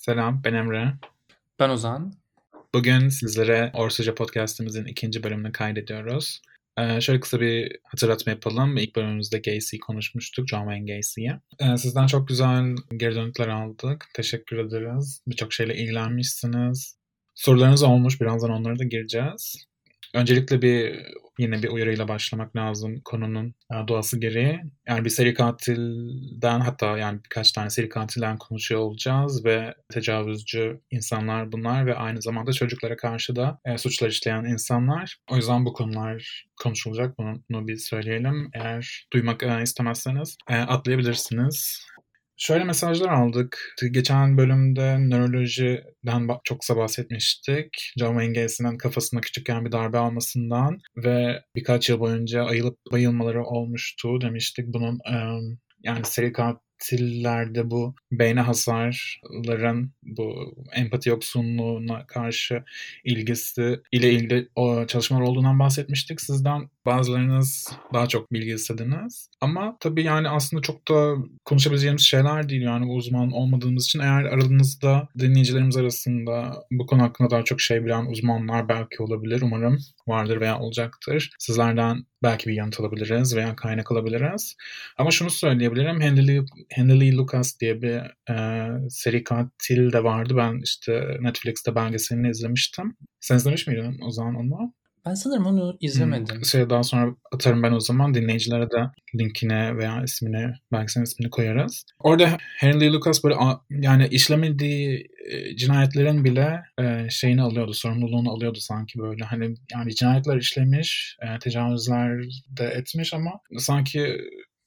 Selam, ben Emre. Ben Ozan. Bugün sizlere Orsaca Podcast'imizin ikinci bölümünü kaydediyoruz. Ee, şöyle kısa bir hatırlatma yapalım. İlk bölümümüzde Gacy'yi konuşmuştuk, John Wayne Gacy'yi. Ee, sizden çok güzel geri dönütler aldık. Teşekkür ederiz. Birçok şeyle ilgilenmişsiniz. Sorularınız olmuş, birazdan onlara da gireceğiz. Öncelikle bir yine bir uyarıyla başlamak lazım konunun e, doğası gereği. Yani bir seri katilden hatta yani birkaç tane seri katilden konuşuyor olacağız ve tecavüzcü insanlar bunlar ve aynı zamanda çocuklara karşı da e, suçlar işleyen insanlar. O yüzden bu konular konuşulacak. Bunu, bunu bir söyleyelim. Eğer duymak e, istemezseniz e, atlayabilirsiniz. Şöyle mesajlar aldık. Geçen bölümde nörolojiden çok bahsetmiştik. Wayne Gacy'nin kafasına küçükken bir darbe almasından ve birkaç yıl boyunca ayılıp bayılmaları olmuştu demiştik. Bunun yani seri katillerde bu beyne hasarların bu empati yoksunluğuna karşı ilgisi ile ilgili o çalışmalar olduğundan bahsetmiştik. Sizden bazılarınız daha çok bilgi istediniz. Ama tabii yani aslında çok da konuşabileceğimiz şeyler değil yani uzman olmadığımız için eğer aranızda dinleyicilerimiz arasında bu konu hakkında daha çok şey bilen uzmanlar belki olabilir. Umarım vardır veya olacaktır. Sizlerden belki bir yanıt alabiliriz veya kaynak alabiliriz. Ama şunu söyleyebilirim. Henry, Henry Lucas diye bir e, seri katil de vardı. Ben işte Netflix'te belgeselini izlemiştim. Sen izlemiş miydin o zaman onu? Ben sanırım onu izlemedim. Hmm. Şey daha sonra atarım ben o zaman. Dinleyicilere de linkine veya ismini, belgeselin ismini koyarız. Orada Henry Lucas böyle yani işlemediği e, cinayetlerin bile e, şeyini alıyordu, sorumluluğunu alıyordu sanki böyle. Hani yani cinayetler işlemiş, e, tecavüzler de etmiş ama sanki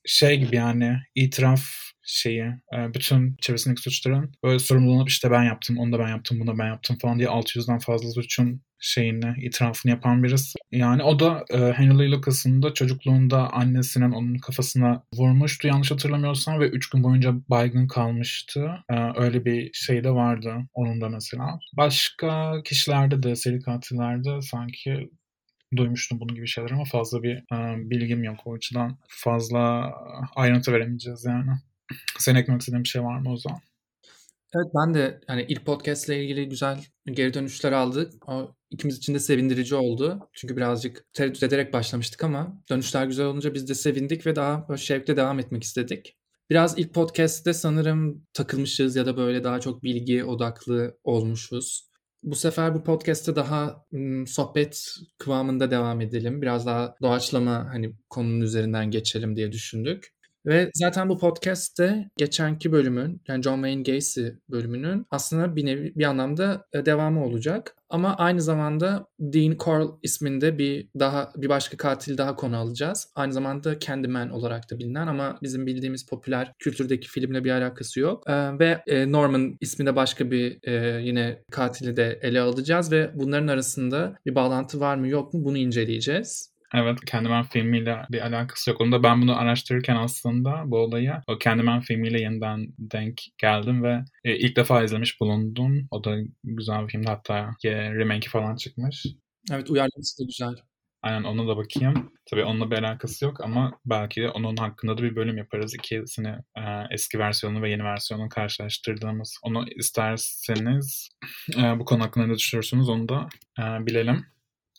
şey gibi yani itiraf şeyi bütün çevresindeki suçların böyle sorumluluğunu işte ben yaptım, onu da ben yaptım, bunu da ben yaptım falan diye 600'den fazla suçun şeyini, itirafını yapan birisi. Yani o da e, Henry Lucas'ın da çocukluğunda annesinin onun kafasına vurmuştu yanlış hatırlamıyorsam ve 3 gün boyunca baygın kalmıştı. E, öyle bir şey de vardı onun da mesela. Başka kişilerde de seri katillerde sanki duymuştum bunun gibi şeyler ama fazla bir e, bilgim yok o açıdan. Fazla ayrıntı veremeyeceğiz yani. Sen eklemek istediğin bir şey var mı o zaman? Evet ben de yani ilk podcast ile ilgili güzel geri dönüşler aldık. O ikimiz için de sevindirici oldu. Çünkü birazcık tereddüt ederek başlamıştık ama dönüşler güzel olunca biz de sevindik ve daha şevkle devam etmek istedik. Biraz ilk podcast'te sanırım takılmışız ya da böyle daha çok bilgi odaklı olmuşuz. Bu sefer bu podcast'te daha sohbet kıvamında devam edelim. Biraz daha doğaçlama hani konunun üzerinden geçelim diye düşündük. Ve zaten bu podcast'te geçenki bölümün yani John Wayne Gacy bölümünün aslında bir nevi bir anlamda e, devamı olacak. Ama aynı zamanda Dean Corll isminde bir daha bir başka katil daha konu alacağız. Aynı zamanda Candyman olarak da bilinen ama bizim bildiğimiz popüler kültürdeki filmle bir alakası yok. Ee, ve e, Norman isminde başka bir e, yine katili de ele alacağız ve bunların arasında bir bağlantı var mı yok mu bunu inceleyeceğiz. Evet Candyman filmiyle bir alakası yok. Onu da ben bunu araştırırken aslında bu olayı o Candyman filmiyle yeniden denk geldim ve e, ilk defa izlemiş bulundum. O da güzel bir filmdi hatta remake falan çıkmış. Evet uyarlaması da güzel. Aynen ona da bakayım. Tabii onunla bir alakası yok ama belki de onun hakkında da bir bölüm yaparız. İkisini e, eski versiyonu ve yeni versiyonu karşılaştırdığımız. Onu isterseniz e, bu konu hakkında ne düşünürsünüz onu da e, bilelim.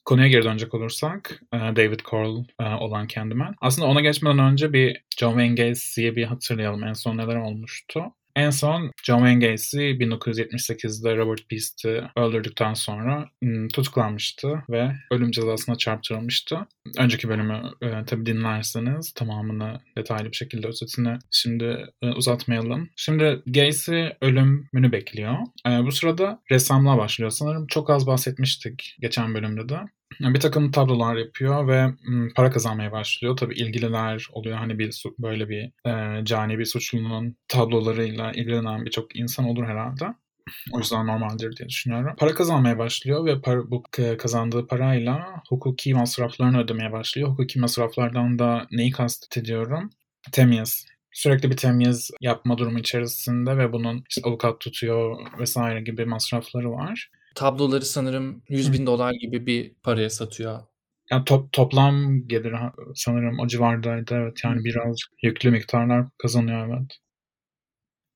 Konuya geri dönecek olursak e, David Corll e, olan Candyman. Aslında ona geçmeden önce bir John Wayne Gacy'yi bir hatırlayalım. En son neler olmuştu? En son John Wayne Gacy 1978'de Robert Beast'i öldürdükten sonra ıı, tutuklanmıştı ve ölüm cezasına çarptırılmıştı. Önceki bölümü e, tabii dinlerseniz tamamını detaylı bir şekilde özetini şimdi e, uzatmayalım. Şimdi Gacy ölümünü bekliyor. E, bu sırada ressamlığa başlıyor. Sanırım çok az bahsetmiştik geçen bölümde de bir takım tablolar yapıyor ve para kazanmaya başlıyor. Tabii ilgililer oluyor. Hani bir böyle bir e, cani bir suçlunun tablolarıyla ilgilenen birçok insan olur herhalde. O yüzden normaldir diye düşünüyorum. Para kazanmaya başlıyor ve para, bu kazandığı parayla hukuki masraflarını ödemeye başlıyor. Hukuki masraflardan da neyi kastediyorum? Temyiz. Sürekli bir temyiz yapma durumu içerisinde ve bunun işte avukat tutuyor vesaire gibi masrafları var tabloları sanırım 100 bin dolar gibi bir paraya satıyor. Yani top, toplam gelir sanırım o civardaydı evet yani biraz yüklü miktarlar kazanıyor evet.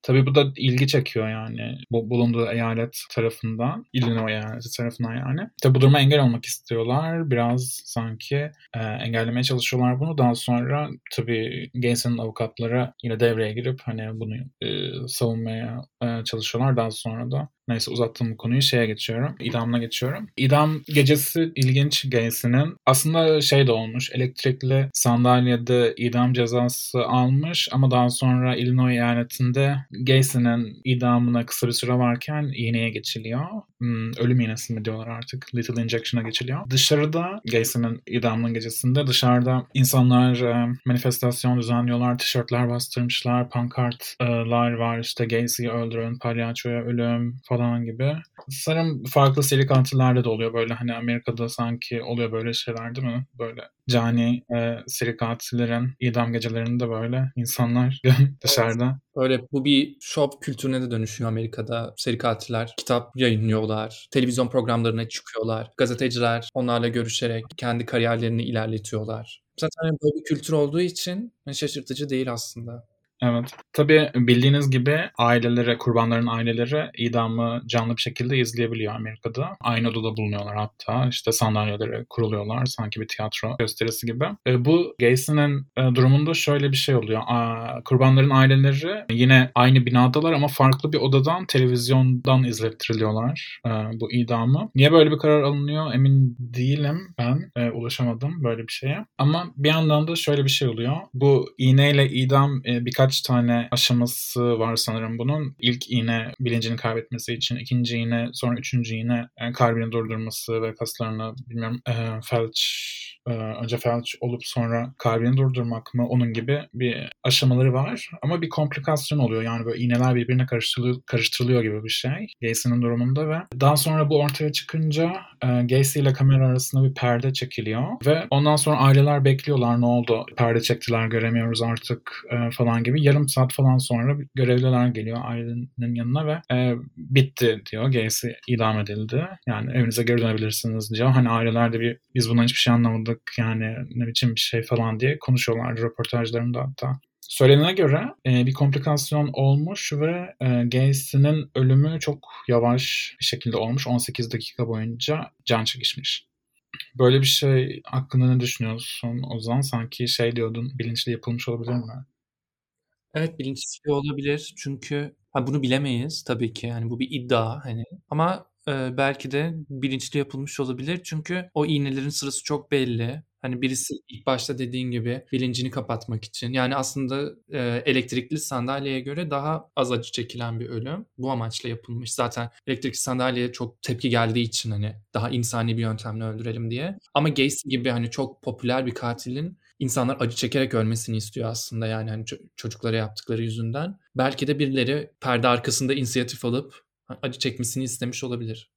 Tabii bu da ilgi çekiyor yani bu bulunduğu eyalet tarafından, Illinois eyaleti tarafından yani. Tabii bu duruma engel olmak istiyorlar. Biraz sanki e, engellemeye çalışıyorlar bunu. Daha sonra tabii Gaines'in avukatları yine devreye girip hani bunu e, savunmaya e, çalışıyorlar. Daha sonra da Neyse uzattım bu konuyu şeye geçiyorum. İdamına geçiyorum. İdam gecesi ilginç Gacy'nin. Aslında şey de olmuş. Elektrikli sandalyede idam cezası almış ama daha sonra Illinois eyaletinde Gacy'nin idamına kısa bir süre varken iğneye geçiliyor. Hmm, ölüm iğnesi mi diyorlar artık. Little injection'a geçiliyor. Dışarıda Gacy'nin idamının gecesinde dışarıda insanlar e, manifestasyon düzenliyorlar. Tişörtler bastırmışlar. Pankartlar var. İşte Gacy'yi öldürün, palyaçoya ölüm falan gibi. Sanırım farklı seri katillerde de oluyor böyle hani Amerika'da sanki oluyor böyle şeyler değil mi? Böyle cani e, seri katillerin idam gecelerinde böyle insanlar dışarıda. Böyle bu bir şov kültürüne de dönüşüyor Amerika'da. Seri katiller kitap yayınlıyorlar, televizyon programlarına çıkıyorlar, gazeteciler onlarla görüşerek kendi kariyerlerini ilerletiyorlar. Zaten böyle bir kültür olduğu için şaşırtıcı değil aslında. Evet. Tabii bildiğiniz gibi ailelere, kurbanların aileleri idamı canlı bir şekilde izleyebiliyor Amerika'da. Aynı odada bulunuyorlar hatta. İşte sandalyeleri kuruluyorlar sanki bir tiyatro gösterisi gibi. E, bu Gacy'nin e, durumunda şöyle bir şey oluyor. A, kurbanların aileleri yine aynı binadalar ama farklı bir odadan televizyondan izlettiriliyorlar e, bu idamı. Niye böyle bir karar alınıyor emin değilim ben. E, ulaşamadım böyle bir şeye. Ama bir yandan da şöyle bir şey oluyor. Bu iğneyle idam e, birkaç birkaç tane aşaması var sanırım bunun. İlk iğne bilincini kaybetmesi için, ikinci iğne, sonra üçüncü iğne yani kalbini durdurması ve kaslarını bilmiyorum e, felç e, önce felç olup sonra kalbini durdurmak mı onun gibi bir aşamaları var. Ama bir komplikasyon oluyor. Yani böyle iğneler birbirine karıştırılıyor, karıştırılıyor gibi bir şey Gacy'nin durumunda ve daha sonra bu ortaya çıkınca e, Gacy ile kamera arasında bir perde çekiliyor ve ondan sonra aileler bekliyorlar ne oldu perde çektiler göremiyoruz artık e, falan gibi. Yarım saat falan sonra görevliler geliyor ailenin yanına ve e, bitti diyor. Gacy idam edildi. Yani evinize geri dönebilirsiniz diyor. Hani aileler de bir biz bundan hiçbir şey anlamadık yani ne biçim bir şey falan diye konuşuyorlar röportajlarında hatta. Söylenene göre e, bir komplikasyon olmuş ve e, Gacy'nin ölümü çok yavaş bir şekilde olmuş. 18 dakika boyunca can çekişmiş. Böyle bir şey hakkında ne düşünüyorsun o zaman? Sanki şey diyordun bilinçli yapılmış olabilir mi? Evet, bilinçli olabilir çünkü ha, bunu bilemeyiz tabii ki, yani, bu bir iddia, hani, ama, eee, belki de bilinçli yapılmış olabilir çünkü o iğnelerin sırası çok belli. Hani, birisi ilk başta dediğin gibi bilincini kapatmak için, yani, aslında, eee, elektrikli sandalyeye göre daha az acı çekilen bir ölüm. Bu amaçla yapılmış. Zaten elektrikli sandalyeye çok tepki geldiği için, hani, daha insani bir yöntemle öldürelim diye ama Gacy gibi, hani, çok popüler bir katilin insanlar acı çekerek ölmesini istiyor aslında yani hani çocuklara yaptıkları yüzünden. Belki de birileri perde arkasında inisiyatif alıp acı çekmesini istemiş olabilir.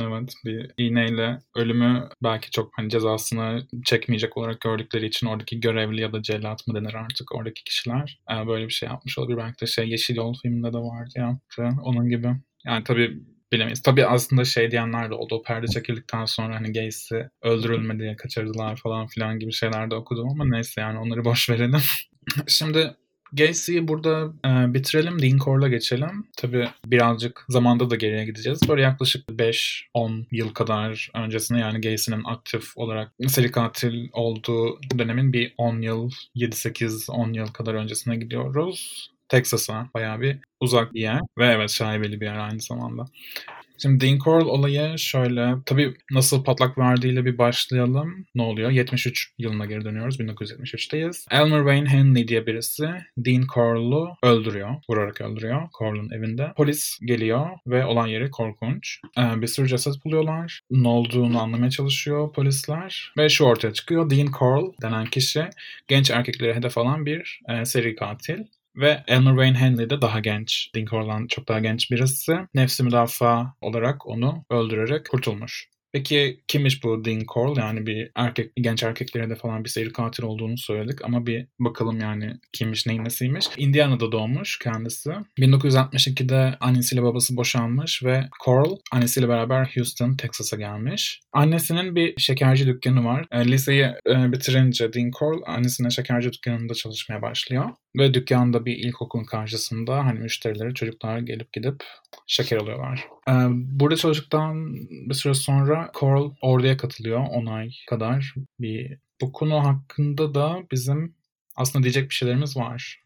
Evet bir iğneyle ölümü belki çok hani cezasını çekmeyecek olarak gördükleri için oradaki görevli ya da cellat mı denir artık oradaki kişiler böyle bir şey yapmış olabilir. Belki de şey Yeşil Yol filminde de vardı ya onun gibi. Yani tabii bilemeyiz. Tabii aslında şey diyenler de oldu. O perde çekildikten sonra hani Gacy öldürülmedi diye kaçırdılar falan filan gibi şeyler de okudum ama neyse yani onları boş verelim. Şimdi Gacy'yi burada e, bitirelim. Dean geçelim. Tabii birazcık zamanda da geriye gideceğiz. Böyle yaklaşık 5-10 yıl kadar öncesine yani Gacy'nin aktif olarak seri katil olduğu dönemin bir 10 yıl, 7-8-10 yıl kadar öncesine gidiyoruz. Texas'a bayağı bir uzak bir yer ve evet şaibeli bir yer aynı zamanda. Şimdi Dean Corll olayı şöyle. Tabii nasıl patlak verdiğiyle bir başlayalım. Ne oluyor? 73 yılına geri dönüyoruz. 1973'teyiz. Elmer Wayne Henley diye birisi Dean Corll'u öldürüyor. Vurarak öldürüyor Corll'un evinde. Polis geliyor ve olan yeri korkunç. Ee, bir sürü ceset buluyorlar. Ne olduğunu anlamaya çalışıyor polisler. Ve şu ortaya çıkıyor. Dean Corll denen kişi genç erkekleri hedef alan bir e, seri katil. Ve Elmer Wayne Henley de daha genç. Dinkor'dan çok daha genç birisi. Nefsi müdafaa olarak onu öldürerek kurtulmuş. Peki kimmiş bu Dean Corll? Yani bir erkek, genç erkeklere de falan bir seri katil olduğunu söyledik ama bir bakalım yani kimmiş, neyin nesiymiş. Indiana'da doğmuş kendisi. 1962'de annesiyle babası boşanmış ve Corll annesiyle beraber Houston, Texas'a gelmiş. Annesinin bir şekerci dükkanı var. E, liseyi e, bitirince Dean Corll annesinin şekerci dükkanında çalışmaya başlıyor. Ve dükkanda bir ilkokulun karşısında hani müşterileri çocuklar gelip gidip şeker alıyorlar. Ee, burada çalıştıktan bir süre sonra Coral orduya katılıyor 10 ay kadar. Bir bu konu hakkında da bizim aslında diyecek bir şeylerimiz var.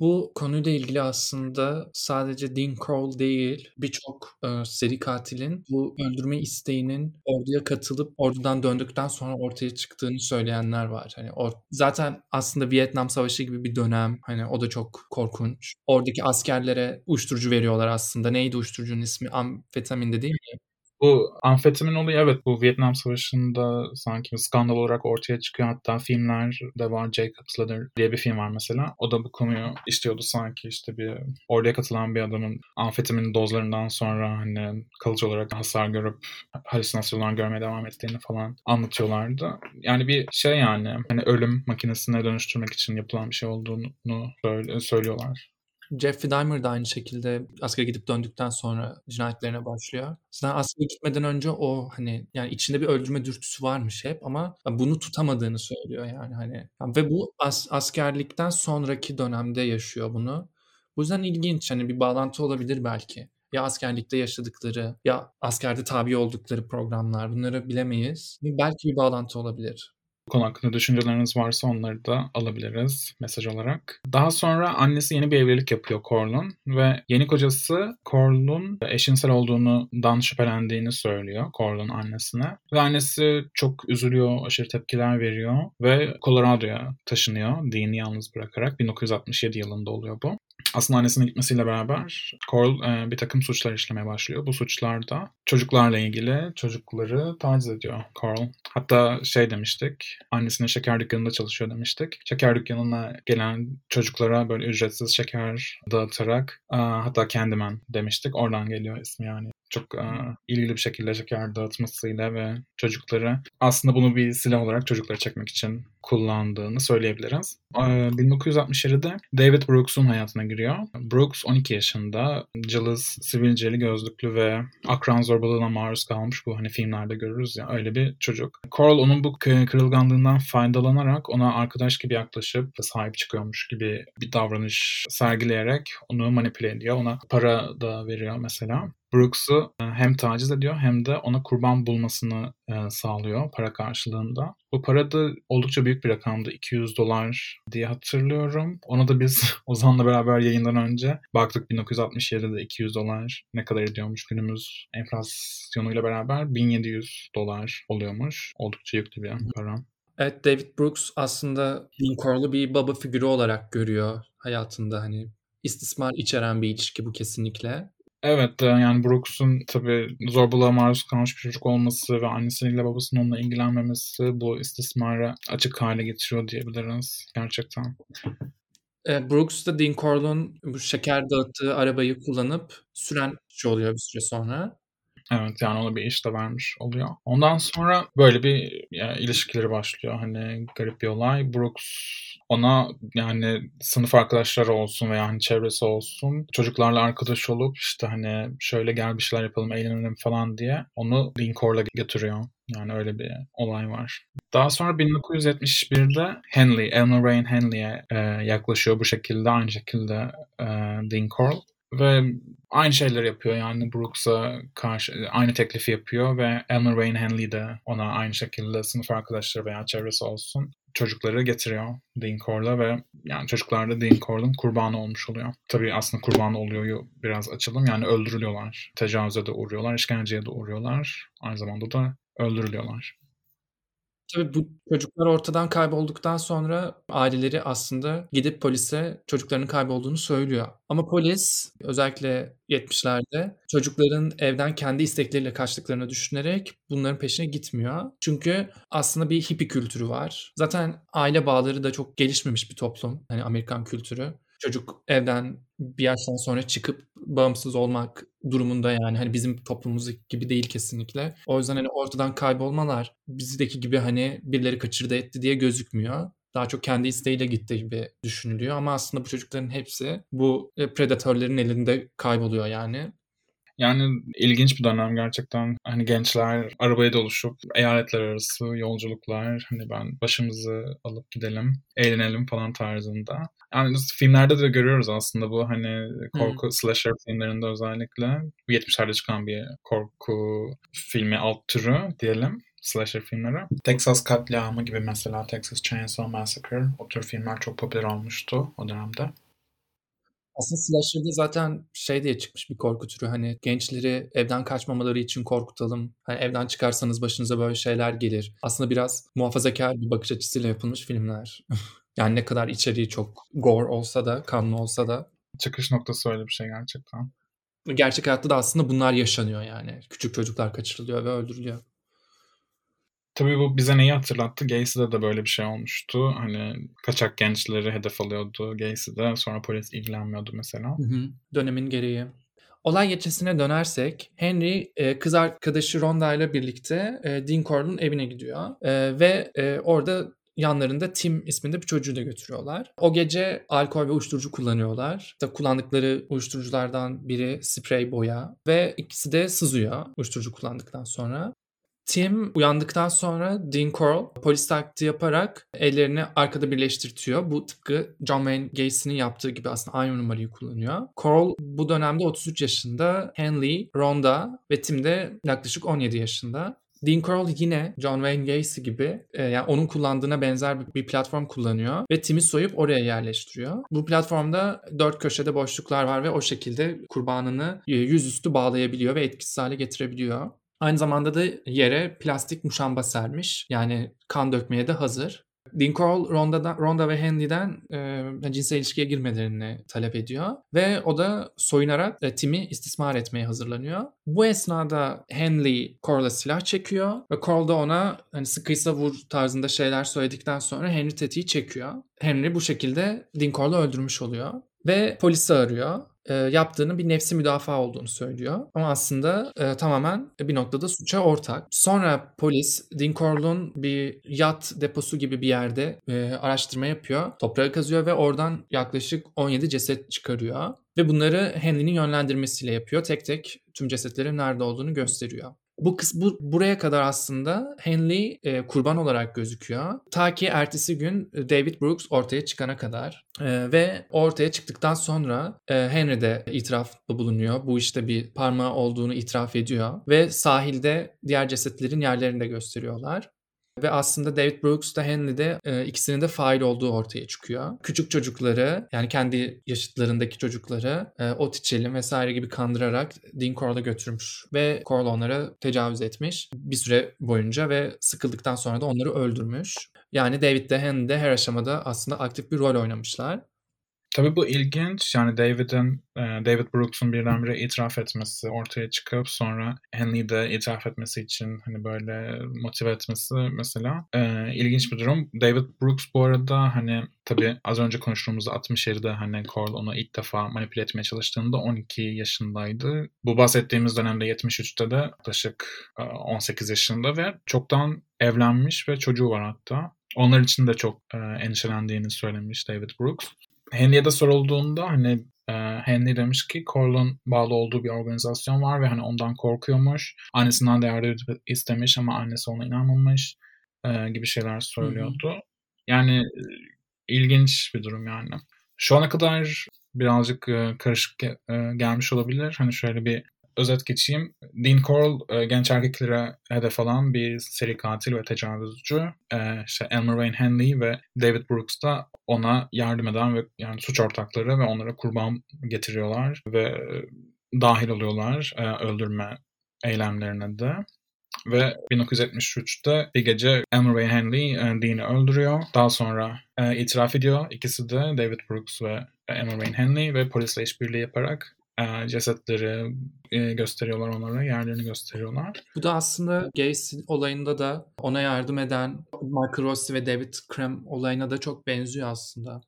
Bu konuyla ilgili aslında sadece Dean Crowell değil, birçok e, seri katilin bu öldürme isteğinin orduya katılıp ordudan döndükten sonra ortaya çıktığını söyleyenler var. Hani or zaten aslında Vietnam Savaşı gibi bir dönem. Hani o da çok korkunç. Oradaki askerlere uyuşturucu veriyorlar aslında. Neydi uyuşturucunun ismi? Amfetamin de değil mi? Bu amfetamin olayı evet bu Vietnam Savaşı'nda sanki bir skandal olarak ortaya çıkıyor. Hatta filmler de var. Jacob's Ladder diye bir film var mesela. O da bu konuyu işliyordu sanki işte bir oraya katılan bir adamın amfetamin dozlarından sonra hani kalıcı olarak hasar görüp halüsinasyonlar görmeye devam ettiğini falan anlatıyorlardı. Yani bir şey yani hani ölüm makinesine dönüştürmek için yapılan bir şey olduğunu söylüyorlar. Jeffrey Dahmer da aynı şekilde askere gidip döndükten sonra cinayetlerine başlıyor. Zaten askere gitmeden önce o hani yani içinde bir öldürme dürtüsü varmış hep ama bunu tutamadığını söylüyor yani hani ve bu as- askerlikten sonraki dönemde yaşıyor bunu. Bu yüzden ilginç hani bir bağlantı olabilir belki. Ya askerlikte yaşadıkları ya askerde tabi oldukları programlar bunları bilemeyiz. Belki bir bağlantı olabilir konu hakkında düşünceleriniz varsa onları da alabiliriz mesaj olarak. Daha sonra annesi yeni bir evlilik yapıyor Corl'un ve yeni kocası Corl'un eşinsel olduğundan şüphelendiğini söylüyor Corl'un annesine. Ve annesi çok üzülüyor, aşırı tepkiler veriyor ve Colorado'ya taşınıyor Dean'i yalnız bırakarak. 1967 yılında oluyor bu. Aslında annesinin gitmesiyle beraber Coral e, bir takım suçlar işlemeye başlıyor. Bu suçlarda çocuklarla ilgili çocukları taciz ediyor Coral. Hatta şey demiştik, annesinin şeker dükkanında çalışıyor demiştik. Şeker dükkanına gelen çocuklara böyle ücretsiz şeker dağıtarak e, hatta Candyman demiştik. Oradan geliyor ismi yani çok e, ilgili bir şekilde şeker dağıtmasıyla ve çocukları aslında bunu bir silah olarak çocukları çekmek için kullandığını söyleyebiliriz. E, 1967'de David Brooks'un hayatına giriyor. Brooks 12 yaşında, cılız, sivilceli gözlüklü ve akran zorbalığına maruz kalmış bu hani filmlerde görürüz ya öyle bir çocuk. Coral onun bu kırılganlığından faydalanarak ona arkadaş gibi yaklaşıp sahip çıkıyormuş gibi bir davranış sergileyerek onu manipüle ediyor. Ona para da veriyor mesela. Brooks'u e, hem taciz ediyor hem de ona kurban bulmasını e, sağlıyor para karşılığında. Bu para da oldukça büyük bir rakamdı. 200 dolar diye hatırlıyorum. Onu da biz Ozan'la beraber yayından önce baktık 1967'de 200 dolar ne kadar ediyormuş günümüz enflasyonuyla beraber 1700 dolar oluyormuş. Oldukça yüklü bir para. Evet David Brooks aslında Lincoln'lu bir baba figürü olarak görüyor hayatında hani istismar içeren bir ilişki bu kesinlikle. Evet, yani Brooks'un tabii zorbalığa maruz kalmış bir çocuk olması ve annesiyle babasının onunla ilgilenmemesi bu istismara açık hale getiriyor diyebiliriz gerçekten. E, Brooks da Dean Corlon bu şeker dağıttığı arabayı kullanıp süren kişi oluyor bir süre sonra. Evet yani ona bir iş de vermiş oluyor. Ondan sonra böyle bir yani ilişkileri başlıyor. Hani garip bir olay. Brooks ona yani sınıf arkadaşları olsun veya hani çevresi olsun çocuklarla arkadaş olup işte hani şöyle gel bir şeyler yapalım eğlenelim falan diye onu Lincoln'la götürüyor. Yani öyle bir olay var. Daha sonra 1971'de Henley, Eleanor Rain Henley'e e, yaklaşıyor bu şekilde. Aynı şekilde e, Dean Corll. Ve aynı şeyler yapıyor yani Brooks'a karşı aynı teklifi yapıyor ve Eleanor Rain Henley de ona aynı şekilde sınıf arkadaşları veya çevresi olsun çocukları getiriyor Dean Corll'a ve yani çocuklar da Dean Corll'un kurbanı olmuş oluyor. Tabii aslında kurbanı oluyor biraz açalım yani öldürülüyorlar. Tecavüze de uğruyorlar, işkenceye de uğruyorlar. Aynı zamanda da öldürülüyorlar. Tabii bu çocuklar ortadan kaybolduktan sonra aileleri aslında gidip polise çocuklarının kaybolduğunu söylüyor. Ama polis özellikle 70'lerde çocukların evden kendi istekleriyle kaçtıklarını düşünerek bunların peşine gitmiyor. Çünkü aslında bir hippie kültürü var. Zaten aile bağları da çok gelişmemiş bir toplum. Hani Amerikan kültürü çocuk evden bir yaştan sonra çıkıp bağımsız olmak durumunda yani hani bizim toplumumuz gibi değil kesinlikle. O yüzden hani ortadan kaybolmalar bizdeki gibi hani birileri kaçırdı etti diye gözükmüyor. Daha çok kendi isteğiyle gitti gibi düşünülüyor ama aslında bu çocukların hepsi bu e, predatörlerin elinde kayboluyor yani. Yani ilginç bir dönem gerçekten. Hani gençler arabaya doluşup eyaletler arası yolculuklar. Hani ben başımızı alıp gidelim, eğlenelim falan tarzında. Yani filmlerde de görüyoruz aslında bu hani korku hmm. slasher filmlerinde özellikle. Bu 70'lerde çıkan bir korku filmi alt türü diyelim slasher filmleri. Texas Katliamı gibi mesela Texas Chainsaw Massacre o tür filmler çok popüler olmuştu o dönemde. Aslında slasher'da zaten şey diye çıkmış bir korku türü hani gençleri evden kaçmamaları için korkutalım. Hani evden çıkarsanız başınıza böyle şeyler gelir. Aslında biraz muhafazakar bir bakış açısıyla yapılmış filmler. yani ne kadar içeriği çok gore olsa da, kanlı olsa da. Çıkış noktası öyle bir şey gerçekten. Gerçek hayatta da aslında bunlar yaşanıyor yani. Küçük çocuklar kaçırılıyor ve öldürülüyor. Tabii bu bize neyi hatırlattı? Gacy'de de böyle bir şey olmuştu. Hani kaçak gençleri hedef alıyordu Gacy'de. Sonra polis ilgilenmiyordu mesela. Hı hı. Dönemin gereği. Olay geçesine dönersek Henry e, kız arkadaşı Rhonda ile birlikte e, Dean Corll'un evine gidiyor. E, ve orada yanlarında Tim isminde bir çocuğu da götürüyorlar. O gece alkol ve uyuşturucu kullanıyorlar. İşte kullandıkları uyuşturuculardan biri sprey boya ve ikisi de sızıyor uyuşturucu kullandıktan sonra. Tim uyandıktan sonra Dean Coral polis taklidi yaparak ellerini arkada birleştirtiyor. Bu tıpkı John Wayne Gacy'nin yaptığı gibi aslında aynı numarayı kullanıyor. Coral bu dönemde 33 yaşında. Henley, Rhonda ve Tim de yaklaşık 17 yaşında. Dean Coral yine John Wayne Gacy gibi e, yani onun kullandığına benzer bir platform kullanıyor ve Tim'i soyup oraya yerleştiriyor. Bu platformda dört köşede boşluklar var ve o şekilde kurbanını e, yüzüstü bağlayabiliyor ve etkisiz hale getirebiliyor. Aynı zamanda da yere plastik muşamba sermiş. Yani kan dökmeye de hazır. Dean Coral Ronda'dan, Ronda ve Henley'den e, cinsel ilişkiye girmelerini talep ediyor. Ve o da soyunarak e, Tim'i istismar etmeye hazırlanıyor. Bu esnada Henley Coral'a silah çekiyor ve Coral da ona hani sıkıysa vur tarzında şeyler söyledikten sonra Henry tetiği çekiyor. Henry bu şekilde Dean Coral'ı öldürmüş oluyor. Ve polisi arıyor e, yaptığının bir nefsi müdafaa olduğunu söylüyor. Ama aslında e, tamamen bir noktada suça ortak. Sonra polis Dinkorl'un bir yat deposu gibi bir yerde e, araştırma yapıyor. Toprağı kazıyor ve oradan yaklaşık 17 ceset çıkarıyor. Ve bunları Henley'nin yönlendirmesiyle yapıyor. Tek tek tüm cesetlerin nerede olduğunu gösteriyor. Bu kız bu buraya kadar aslında Henley e, kurban olarak gözüküyor. Ta ki ertesi gün e, David Brooks ortaya çıkana kadar e, ve ortaya çıktıktan sonra e, Henry de itirafta bulunuyor. Bu işte bir parmağı olduğunu itiraf ediyor ve sahilde diğer cesetlerin yerlerini de gösteriyorlar. Ve aslında David Brooks da Henley de e, ikisinin de fail olduğu ortaya çıkıyor. Küçük çocukları yani kendi yaşıtlarındaki çocukları e, ot içelim vesaire gibi kandırarak Dean Corll'a götürmüş. Ve Corll onlara tecavüz etmiş bir süre boyunca ve sıkıldıktan sonra da onları öldürmüş. Yani David de Henley de her aşamada aslında aktif bir rol oynamışlar. Tabii bu ilginç. Yani David'in, e, David Brooks'un birdenbire itiraf etmesi ortaya çıkıp sonra Henley de itiraf etmesi için hani böyle motive etmesi mesela e, ilginç bir durum. David Brooks bu arada hani tabii az önce konuştuğumuz 67'de hani Cole onu ilk defa manipüle etmeye çalıştığında 12 yaşındaydı. Bu bahsettiğimiz dönemde 73'te de yaklaşık 18 yaşında ve çoktan evlenmiş ve çocuğu var hatta. Onlar için de çok e, endişelendiğini söylemiş David Brooks. Henry'e de sorulduğunda hani e, Henry demiş ki Corl'un bağlı olduğu bir organizasyon var ve hani ondan korkuyormuş. Annesinden de yardım istemiş ama annesi ona inanmamış e, gibi şeyler söylüyordu. Hı-hı. Yani e, ilginç bir durum yani. Şu ana kadar birazcık e, karışık e, gelmiş olabilir. Hani şöyle bir özet geçeyim. Dean Corll e, genç erkeklere hedef alan bir seri katil ve tecavüzcü. E, işte Elmer Wayne Henley ve David Brooks da ona yardım eden ve yani suç ortakları ve onlara kurban getiriyorlar ve e, dahil oluyorlar öldürme eylemlerine de. Ve 1973'te bir gece Elmer Wayne Henley Dean'i öldürüyor. Daha sonra itiraf ediyor. İkisi de David Brooks ve Elmer Wayne Henley ve polisle işbirliği yaparak cesetleri e, gösteriyorlar onlara, yerlerini gösteriyorlar. Bu da aslında Gacy olayında da ona yardım eden Michael Rossi ve David Krem olayına da çok benziyor aslında.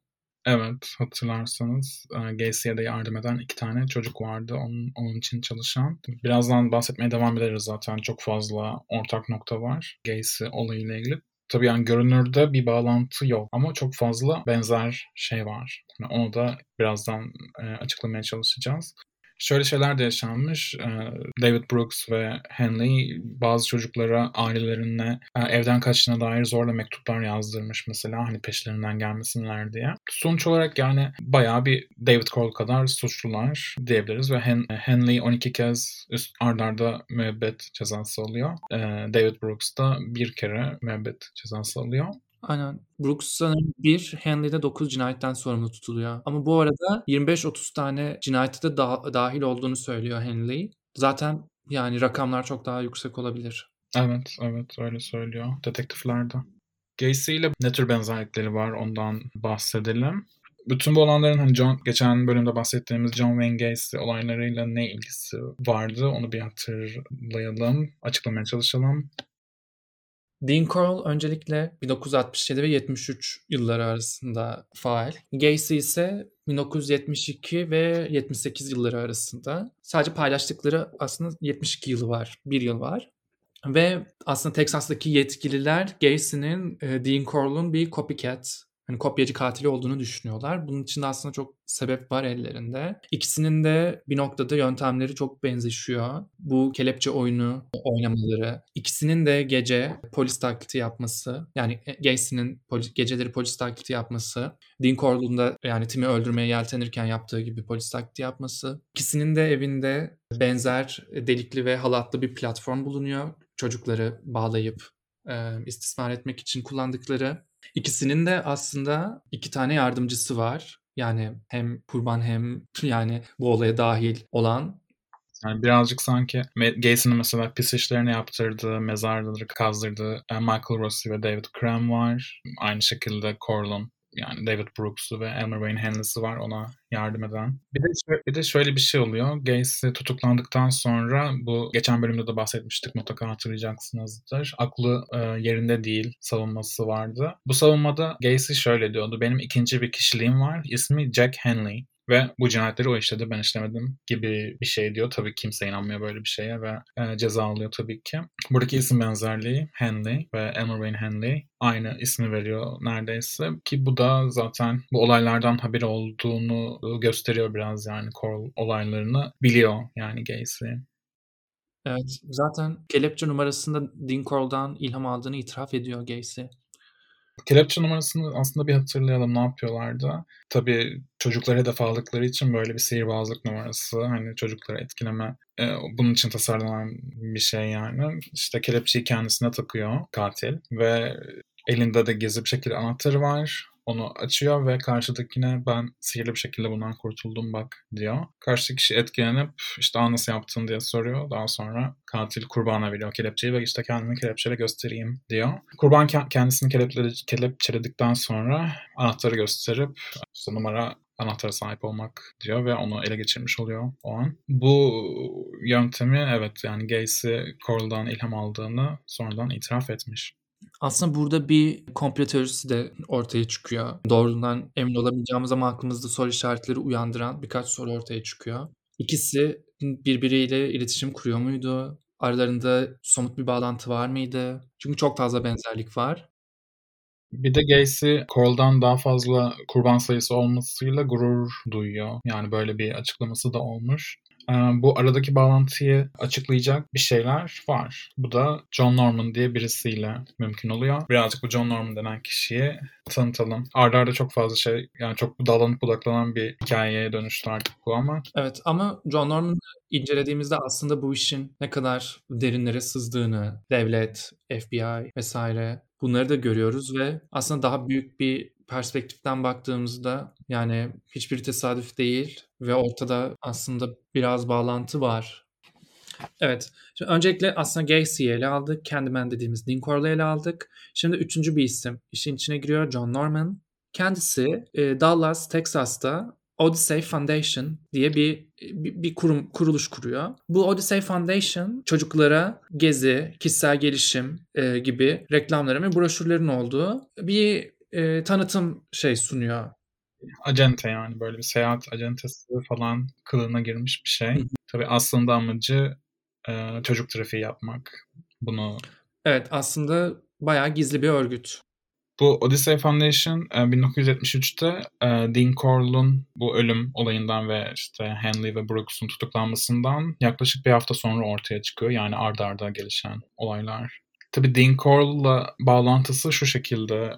Evet, hatırlarsanız e, Gacy'ye de yardım eden iki tane çocuk vardı onun, onun için çalışan. Birazdan bahsetmeye devam ederiz zaten. Çok fazla ortak nokta var Gacy olayıyla ilgili. Tabii yani görünürde bir bağlantı yok ama çok fazla benzer şey var. Yani onu da birazdan e, açıklamaya çalışacağız. Şöyle şeyler de yaşanmış. David Brooks ve Henley bazı çocuklara ailelerine evden kaçtığına dair zorla mektuplar yazdırmış mesela hani peşlerinden gelmesinler diye. Sonuç olarak yani bayağı bir David Cole kadar suçlular diyebiliriz ve Hen Henley 12 kez üst ardarda müebbet cezası alıyor. David Brooks da bir kere müebbet cezası alıyor. Aynen. Brooks sanırım 1, Henley'de 9 cinayetten sorumlu tutuluyor. Ama bu arada 25-30 tane cinayete de da- dahil olduğunu söylüyor Henley. Zaten yani rakamlar çok daha yüksek olabilir. Evet, evet öyle söylüyor detektiflerde. Gacy ile ne tür benzerlikleri var ondan bahsedelim. Bütün bu olanların hani John, geçen bölümde bahsettiğimiz John Wayne Gacy olaylarıyla ne ilgisi vardı onu bir hatırlayalım, açıklamaya çalışalım. Dean Corll öncelikle 1967 ve 73 yılları arasında faal. Gacy ise 1972 ve 78 yılları arasında. Sadece paylaştıkları aslında 72 yılı var. Bir yıl var. Ve aslında Texas'taki yetkililer Gacy'nin e, Dean Corll'un bir copycat hani kopyacı katili olduğunu düşünüyorlar. Bunun için aslında çok sebep var ellerinde. İkisinin de bir noktada yöntemleri çok benzeşiyor. Bu kelepçe oyunu oynamaları. İkisinin de gece polis taklidi yapması. Yani Gacy'nin polis, geceleri polis taklidi yapması. Dean Corll'un da yani Tim'i öldürmeye yeltenirken yaptığı gibi polis taklidi yapması. İkisinin de evinde benzer delikli ve halatlı bir platform bulunuyor. Çocukları bağlayıp e, istismar etmek için kullandıkları. İkisinin de aslında iki tane yardımcısı var. Yani hem kurban hem yani bu olaya dahil olan yani birazcık sanki Gacy'nin mesela pis işlerini yaptırdığı, mezarları kazdırdığı Michael Rossi ve David Cram var. Aynı şekilde Corlon yani David Brooks'u ve Elmer Wayne Henley'si var ona yardım eden. Bir de, bir de şöyle bir şey oluyor. Gacy tutuklandıktan sonra bu geçen bölümde de bahsetmiştik mutlaka hatırlayacaksınızdır. Aklı e, yerinde değil savunması vardı. Bu savunmada Gacy şöyle diyordu. Benim ikinci bir kişiliğim var. İsmi Jack Henley. Ve bu cinayetleri o işledi ben işlemedim gibi bir şey diyor. Tabii kimse inanmıyor böyle bir şeye ve e, ceza alıyor tabii ki. Buradaki isim benzerliği Henley ve Elmer Wayne Henley aynı ismi veriyor neredeyse. Ki bu da zaten bu olaylardan haberi olduğunu gösteriyor biraz yani Coral olaylarını biliyor yani Gacy. Evet zaten kelepçe numarasında Dean Corll'dan ilham aldığını itiraf ediyor Gacy. Kelepçe numarasını aslında bir hatırlayalım ne yapıyorlardı. Tabii çocuklara hedef aldıkları için böyle bir sihirbazlık numarası. Hani çocukları etkileme e, bunun için tasarlanan bir şey yani. İşte kelepçeyi kendisine takıyor katil ve elinde de gizli bir şekilde anahtarı var. Onu açıyor ve karşıdakine ben sihirli bir şekilde bundan kurtuldum bak diyor. Karşı kişi etkilenip işte Aa, nasıl yaptın diye soruyor. Daha sonra katil kurbana veriyor kelepçeyi ve işte kendini kelepçeyle göstereyim diyor. Kurban kendisini kelepçeledikten sonra anahtarı gösterip işte numara anahtara sahip olmak diyor ve onu ele geçirmiş oluyor o an. Bu yöntemi evet yani Gacy Coral'dan ilham aldığını sonradan itiraf etmiş. Aslında burada bir komplo teorisi de ortaya çıkıyor. Doğrudan emin olamayacağımız ama aklımızda soru işaretleri uyandıran birkaç soru ortaya çıkıyor. İkisi birbiriyle iletişim kuruyor muydu? Aralarında somut bir bağlantı var mıydı? Çünkü çok fazla benzerlik var. Bir de Gacy Coral'dan daha fazla kurban sayısı olmasıyla gurur duyuyor. Yani böyle bir açıklaması da olmuş. Ee, bu aradaki bağlantıyı açıklayacak bir şeyler var. Bu da John Norman diye birisiyle mümkün oluyor. Birazcık bu John Norman denen kişiyi tanıtalım. Arda arda çok fazla şey yani çok dalanıp budaklanan bir hikayeye dönüştü artık bu ama. Evet ama John Norman'ı incelediğimizde aslında bu işin ne kadar derinlere sızdığını, devlet, FBI vesaire bunları da görüyoruz ve aslında daha büyük bir perspektiften baktığımızda yani hiçbir tesadüf değil ve ortada aslında biraz bağlantı var. Evet. Şimdi öncelikle aslında Gacy'yi ele aldık. Candyman dediğimiz Dinkor'la ele aldık. Şimdi üçüncü bir isim işin içine giriyor. John Norman. Kendisi e, Dallas, Texas'ta Odyssey Foundation diye bir, bir, bir kurum kuruluş kuruyor. Bu Odyssey Foundation çocuklara gezi, kişisel gelişim e, gibi reklamların ve broşürlerin olduğu bir e, tanıtım şey sunuyor. Acente yani böyle bir seyahat acentesi falan kılığına girmiş bir şey. Tabii aslında amacı e, çocuk trafiği yapmak. Bunu Evet aslında bayağı gizli bir örgüt. Bu Odyssey Foundation 1973'te e, e, Dean Corll'un bu ölüm olayından ve işte Henley ve Brooks'un tutuklanmasından yaklaşık bir hafta sonra ortaya çıkıyor. Yani ardarda arda gelişen olaylar. Tabii Dean Corll'la bağlantısı şu şekilde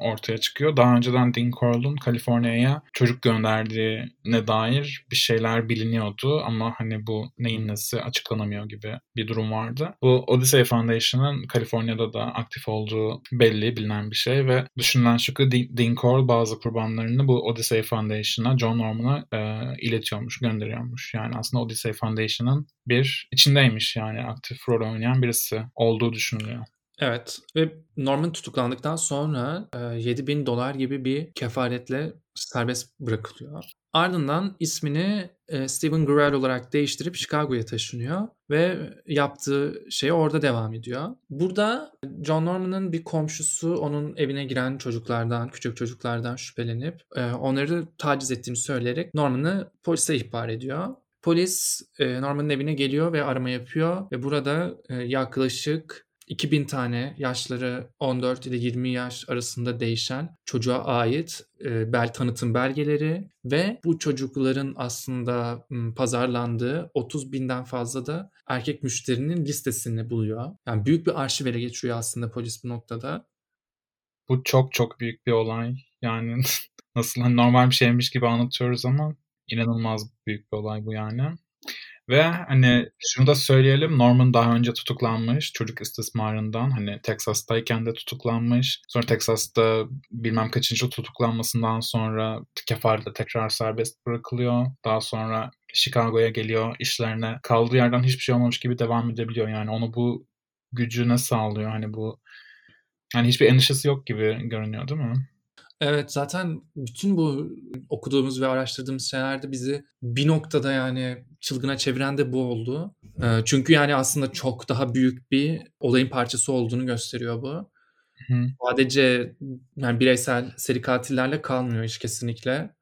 ortaya çıkıyor. Daha önceden Dean Corll'un Kaliforniya'ya çocuk gönderdiğine dair bir şeyler biliniyordu ama hani bu neyin nesi açıklanamıyor gibi bir durum vardı. Bu Odyssey Foundation'ın Kaliforniya'da da aktif olduğu belli, bilinen bir şey ve düşünülen şu ki Dean Corll bazı kurbanlarını bu Odyssey Foundation'a, John Norman'a e, iletiyormuş, gönderiyormuş. Yani aslında Odyssey Foundation'ın bir içindeymiş yani aktif rol oynayan birisi olduğu düşünülüyor. Evet ve Norman tutuklandıktan sonra e, 7 bin dolar gibi bir kefaretle serbest bırakılıyor. Ardından ismini e, Stephen Grell olarak değiştirip Chicago'ya taşınıyor ve yaptığı şey orada devam ediyor. Burada John Norman'ın bir komşusu onun evine giren çocuklardan, küçük çocuklardan şüphelenip e, onları taciz ettiğini söyleyerek Norman'ı polise ihbar ediyor. Polis e, Norman'ın evine geliyor ve arama yapıyor ve burada e, yaklaşık 2000 tane yaşları 14 ile 20 yaş arasında değişen çocuğa ait e, bel tanıtım belgeleri ve bu çocukların aslında pazarlandığı 30 binden fazla da erkek müşterinin listesini buluyor. Yani büyük bir arşiv ele geçiriyor aslında polis bu noktada. Bu çok çok büyük bir olay. Yani nasıl hani normal bir şeymiş gibi anlatıyoruz ama inanılmaz büyük bir olay bu yani. Ve hani şunu da söyleyelim Norman daha önce tutuklanmış çocuk istismarından hani Texas'tayken de tutuklanmış. Sonra Texas'ta bilmem kaçıncı tutuklanmasından sonra kefaretle tekrar serbest bırakılıyor. Daha sonra Chicago'ya geliyor işlerine kaldığı yerden hiçbir şey olmamış gibi devam edebiliyor. Yani onu bu gücüne sağlıyor hani bu yani hiçbir endişesi yok gibi görünüyor değil mi? Evet zaten bütün bu okuduğumuz ve araştırdığımız şeylerde bizi bir noktada yani çılgına çeviren de bu oldu. Çünkü yani aslında çok daha büyük bir olayın parçası olduğunu gösteriyor bu. Hı. Sadece yani bireysel seri katillerle kalmıyor iş kesinlikle.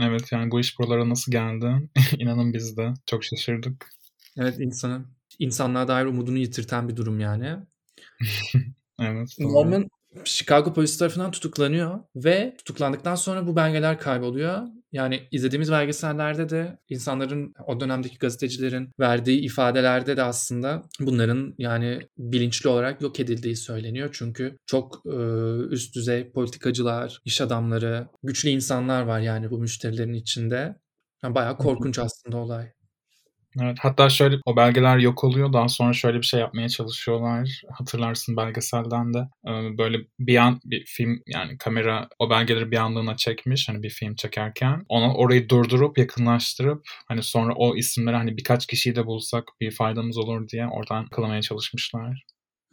Evet yani bu iş buralara nasıl geldi? İnanın biz de çok şaşırdık. Evet insanın insanlığa dair umudunu yitirten bir durum yani. evet. Norman Chicago polisi tarafından tutuklanıyor ve tutuklandıktan sonra bu belgeler kayboluyor. Yani izlediğimiz belgesellerde de insanların o dönemdeki gazetecilerin verdiği ifadelerde de aslında bunların yani bilinçli olarak yok edildiği söyleniyor. Çünkü çok e, üst düzey politikacılar, iş adamları, güçlü insanlar var yani bu müşterilerin içinde. Yani bayağı korkunç aslında olay. Evet, hatta şöyle o belgeler yok oluyor. Daha sonra şöyle bir şey yapmaya çalışıyorlar. Hatırlarsın belgeselden de. Böyle bir an bir film yani kamera o belgeleri bir anlığına çekmiş. Hani bir film çekerken. Onu orayı durdurup yakınlaştırıp hani sonra o isimleri hani birkaç kişiyi de bulsak bir faydamız olur diye oradan kılamaya çalışmışlar.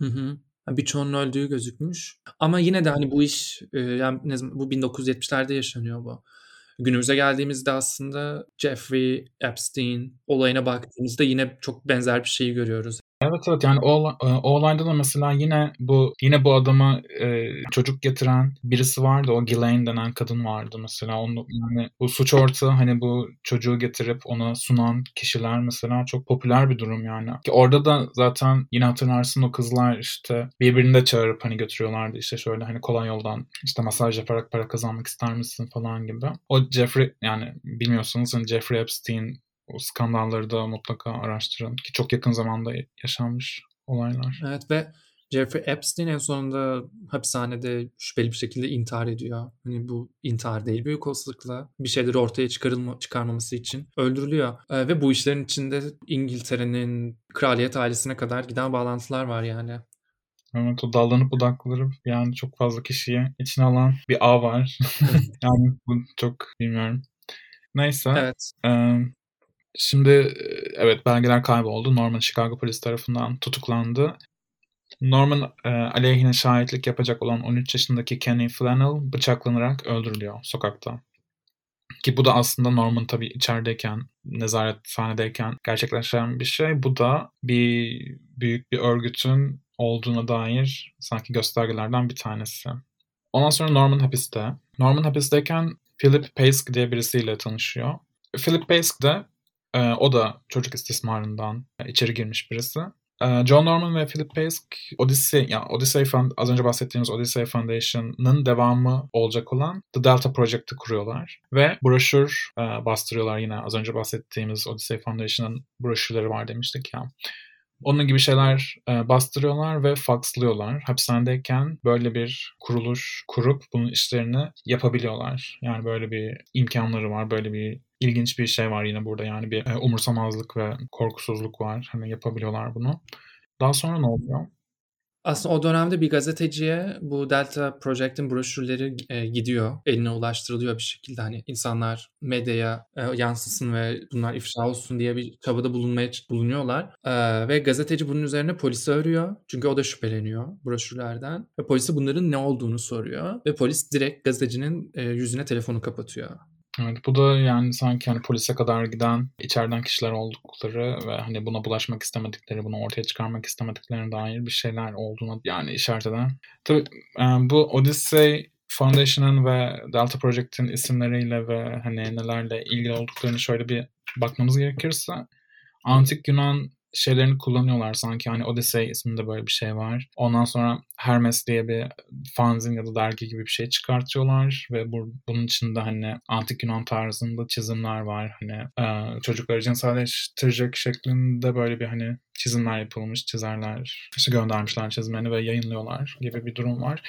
Hı hı. Birçoğunun öldüğü gözükmüş. Ama yine de hani bu iş yani ne zaman, bu 1970'lerde yaşanıyor bu. Günümüze geldiğimizde aslında Jeffrey Epstein olayına baktığımızda yine çok benzer bir şeyi görüyoruz. Evet evet yani o, o olayda da mesela yine bu yine bu adama e, çocuk getiren birisi vardı. O Ghislaine denen kadın vardı mesela. Onu yani bu suç ortağı hani bu çocuğu getirip ona sunan kişiler mesela çok popüler bir durum yani. Ki orada da zaten yine hatırlarsın o kızlar işte birbirini de çağırıp hani götürüyorlardı işte şöyle hani kolay yoldan işte masaj yaparak para kazanmak ister misin falan gibi. O Jeffrey yani bilmiyorsanız hani Jeffrey Epstein o skandalları da mutlaka araştırın ki çok yakın zamanda yaşanmış olaylar. Evet ve Jeffrey Epstein en sonunda hapishanede şüpheli bir şekilde intihar ediyor. Hani bu intihar değil büyük olasılıkla bir şeyleri ortaya çıkarılma, çıkarmaması için öldürülüyor. Ee, ve bu işlerin içinde İngiltere'nin kraliyet ailesine kadar giden bağlantılar var yani. Evet o dallanıp budaklanıp yani çok fazla kişiyi içine alan bir ağ var. yani bu çok bilmiyorum. Neyse. Evet. E, Şimdi evet belgeler kayboldu. Norman Chicago polis tarafından tutuklandı. Norman e, aleyhine şahitlik yapacak olan 13 yaşındaki Kenny Flannel bıçaklanarak öldürülüyor sokakta. Ki bu da aslında Norman tabii içerideyken, nezarethanedeyken gerçekleşen bir şey. Bu da bir büyük bir örgütün olduğuna dair sanki göstergelerden bir tanesi. Ondan sonra Norman hapiste. Norman hapisteyken Philip Pace diye birisiyle tanışıyor. Philip Pace de ee, o da çocuk istismarından içeri girmiş birisi. Ee, John Norman ve Philip Pace Odyssey, yani Odyssey Fund, az önce bahsettiğimiz Odyssey Foundation'ın devamı olacak olan The Delta Project'ı kuruyorlar. Ve broşür e, bastırıyorlar yine az önce bahsettiğimiz Odyssey Foundation'ın broşürleri var demiştik ya. Onun gibi şeyler e, bastırıyorlar ve faxlıyorlar. Hapishanedeyken böyle bir kuruluş kurup bunun işlerini yapabiliyorlar. Yani böyle bir imkanları var, böyle bir ilginç bir şey var yine burada. Yani bir e, umursamazlık ve korkusuzluk var. Hani yapabiliyorlar bunu. Daha sonra ne oluyor? Aslında o dönemde bir gazeteciye bu Delta Project'in broşürleri e, gidiyor. Eline ulaştırılıyor bir şekilde. Hani insanlar medyaya e, yansısın ve bunlar ifşa olsun diye bir çabada bulunmaya bulunuyorlar. E, ve gazeteci bunun üzerine polisi arıyor. Çünkü o da şüpheleniyor broşürlerden. Ve polisi bunların ne olduğunu soruyor. Ve polis direkt gazetecinin e, yüzüne telefonu kapatıyor. Evet, bu da yani sanki hani polise kadar giden içeriden kişiler oldukları ve hani buna bulaşmak istemedikleri, bunu ortaya çıkarmak istemediklerine dair bir şeyler olduğunu yani işaret eden. Tabii bu Odyssey Foundation'ın ve Delta Project'in isimleriyle ve hani nelerle ilgili olduklarını şöyle bir bakmamız gerekirse Antik Yunan şeylerini kullanıyorlar sanki hani Odyssey isminde böyle bir şey var. Ondan sonra Hermes diye bir fanzin ya da dergi gibi bir şey çıkartıyorlar ve bu, bunun içinde hani antik Yunan tarzında çizimler var. Hani e, çocukları cinselleştirecek şeklinde böyle bir hani çizimler yapılmış, çizerler işte göndermişler çizmeni ve yayınlıyorlar gibi bir durum var.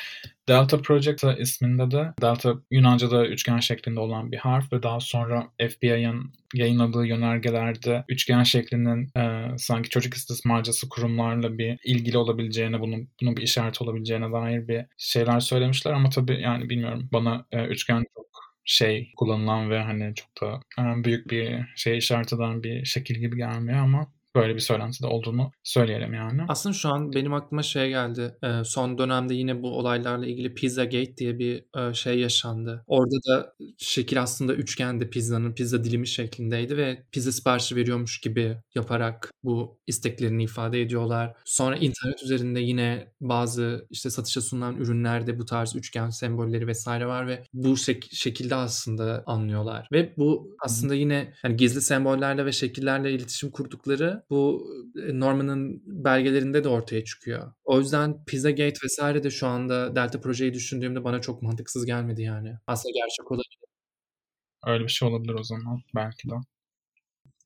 Delta Project isminde de Delta Yunanca'da üçgen şeklinde olan bir harf ve daha sonra FBI'ın yayınladığı yönergelerde üçgen şeklinin e, sanki çocuk istismarcısı kurumlarla bir ilgili olabileceğine, bunun, bunun bir işaret olabileceğine dair bir şeyler söylemişler ama tabii yani bilmiyorum bana e, üçgen çok şey kullanılan ve hani çok da e, büyük bir şey işaret eden bir şekil gibi gelmiyor ama böyle bir söylentide olduğunu söyleyelim yani. Aslında şu an benim aklıma şey geldi. Ee, son dönemde yine bu olaylarla ilgili Pizza Gate diye bir e, şey yaşandı. Orada da şekil aslında üçgendi pizzanın. Pizza dilimi şeklindeydi ve pizza siparişi veriyormuş gibi yaparak bu isteklerini ifade ediyorlar. Sonra internet üzerinde yine bazı işte satışa sunulan ürünlerde bu tarz üçgen sembolleri vesaire var ve bu şek- şekilde aslında anlıyorlar. Ve bu aslında yine yani gizli sembollerle ve şekillerle iletişim kurdukları bu e, Norman'ın belgelerinde de ortaya çıkıyor. O yüzden Pizzagate vesaire de şu anda Delta projeyi düşündüğümde bana çok mantıksız gelmedi yani. Aslında gerçek olabilir. Öyle bir şey olabilir o zaman belki de.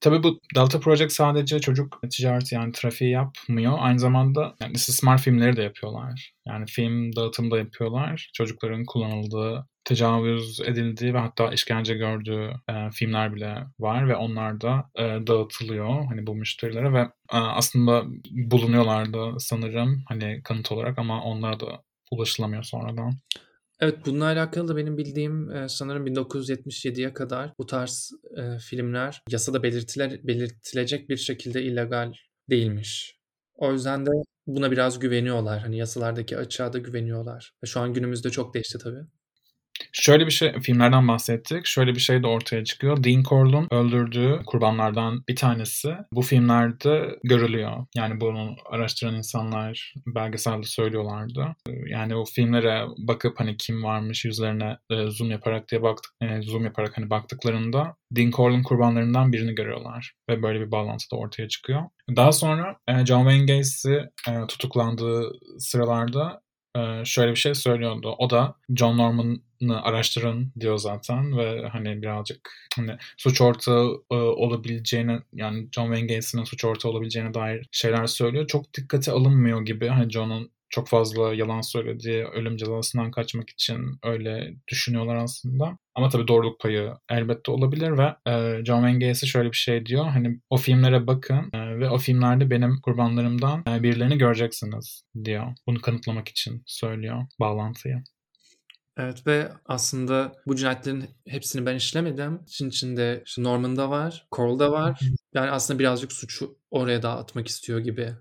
Tabii bu Delta Project sadece çocuk ticareti yani trafiği yapmıyor. Aynı zamanda yani istismar filmleri de yapıyorlar. Yani film dağıtımı da yapıyorlar. Çocukların kullanıldığı, tecavüz edildiği ve hatta işkence gördüğü e, filmler bile var ve onlar da e, dağıtılıyor hani bu müşterilere ve e, aslında bulunuyorlar da sanırım hani kanıt olarak ama onlara da ulaşılamıyor sonradan. Evet, bununla alakalı da benim bildiğim e, sanırım 1977'ye kadar bu tarz e, filmler yasada belirtiler, belirtilecek bir şekilde illegal değilmiş. O yüzden de buna biraz güveniyorlar. Hani yasalardaki açığa da güveniyorlar. Ve şu an günümüzde çok değişti tabii. Şöyle bir şey, filmlerden bahsettik. Şöyle bir şey de ortaya çıkıyor. Dean Corll'un öldürdüğü kurbanlardan bir tanesi bu filmlerde görülüyor. Yani bunu araştıran insanlar belgeselde söylüyorlardı. Yani o filmlere bakıp hani kim varmış yüzlerine e, zoom yaparak diye baktık, e, zoom yaparak hani baktıklarında Dean Corll'un kurbanlarından birini görüyorlar. Ve böyle bir bağlantı da ortaya çıkıyor. Daha sonra e, John Wayne Gacy tutuklandığı sıralarda şöyle bir şey söylüyordu. O da John Norman'ı araştırın diyor zaten ve hani birazcık hani suç ortağı olabileceğine yani John Wayne Gacy'nin suç ortağı olabileceğine dair şeyler söylüyor. Çok dikkate alınmıyor gibi. Hani John'un çok fazla yalan söylediği ölüm cezasından kaçmak için öyle düşünüyorlar aslında. Ama tabii doğruluk payı elbette olabilir ve e, John Wayne Gacy şöyle bir şey diyor. Hani o filmlere bakın e, ve o filmlerde benim kurbanlarımdan e, birilerini göreceksiniz diyor. Bunu kanıtlamak için söylüyor bağlantıyı. Evet ve aslında bu cinayetlerin hepsini ben işlemedim. İçin içinde işte Norman'da var, Coral'da var. Yani aslında birazcık suçu oraya da atmak istiyor gibi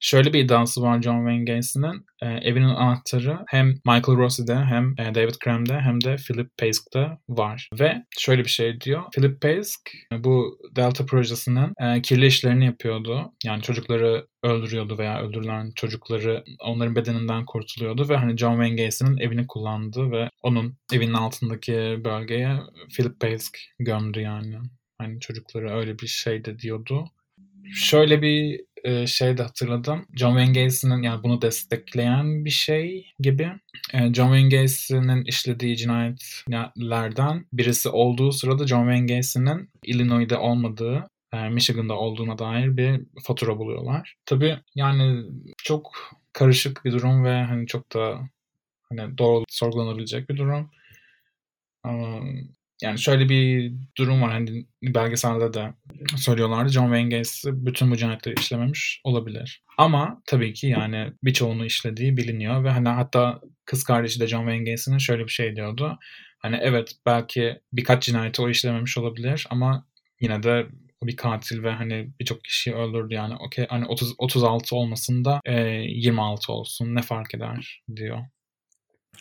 Şöyle bir iddiası var John Wayne Gacy'nin. E, evinin anahtarı hem Michael Rossi'de hem e, David Crem'de hem de Philip Pace'de var. Ve şöyle bir şey diyor. Philip Pace bu Delta projesinin e, kirli işlerini yapıyordu. Yani çocukları öldürüyordu veya öldürülen çocukları onların bedeninden kurtuluyordu ve hani John Wayne Gacy'nin evini kullandı ve onun evinin altındaki bölgeye Philip Pace gömdü yani. Hani çocukları öyle bir şey de diyordu. şöyle bir e, şey de hatırladım. John Wayne Gacy'nin yani bunu destekleyen bir şey gibi. E, John Wayne Gacy'nin işlediği cinayetlerden birisi olduğu sırada John Wayne Gacy'nin Illinois'de olmadığı Michigan'da olduğuna dair bir fatura buluyorlar. Tabii yani çok karışık bir durum ve hani çok da hani doğru sorgulanabilecek bir durum. Yani şöyle bir durum var hani belgeselde de söylüyorlardı. John Wayne Gacy bütün bu cinayetleri işlememiş olabilir. Ama tabii ki yani birçoğunu işlediği biliniyor ve hani hatta kız kardeşi de John Wayne Gacy'nin şöyle bir şey diyordu. Hani evet belki birkaç cinayeti o işlememiş olabilir ama yine de bir katil ve hani birçok kişiyi öldürdü yani okey hani 30 36 olmasın da e, 26 olsun ne fark eder diyor.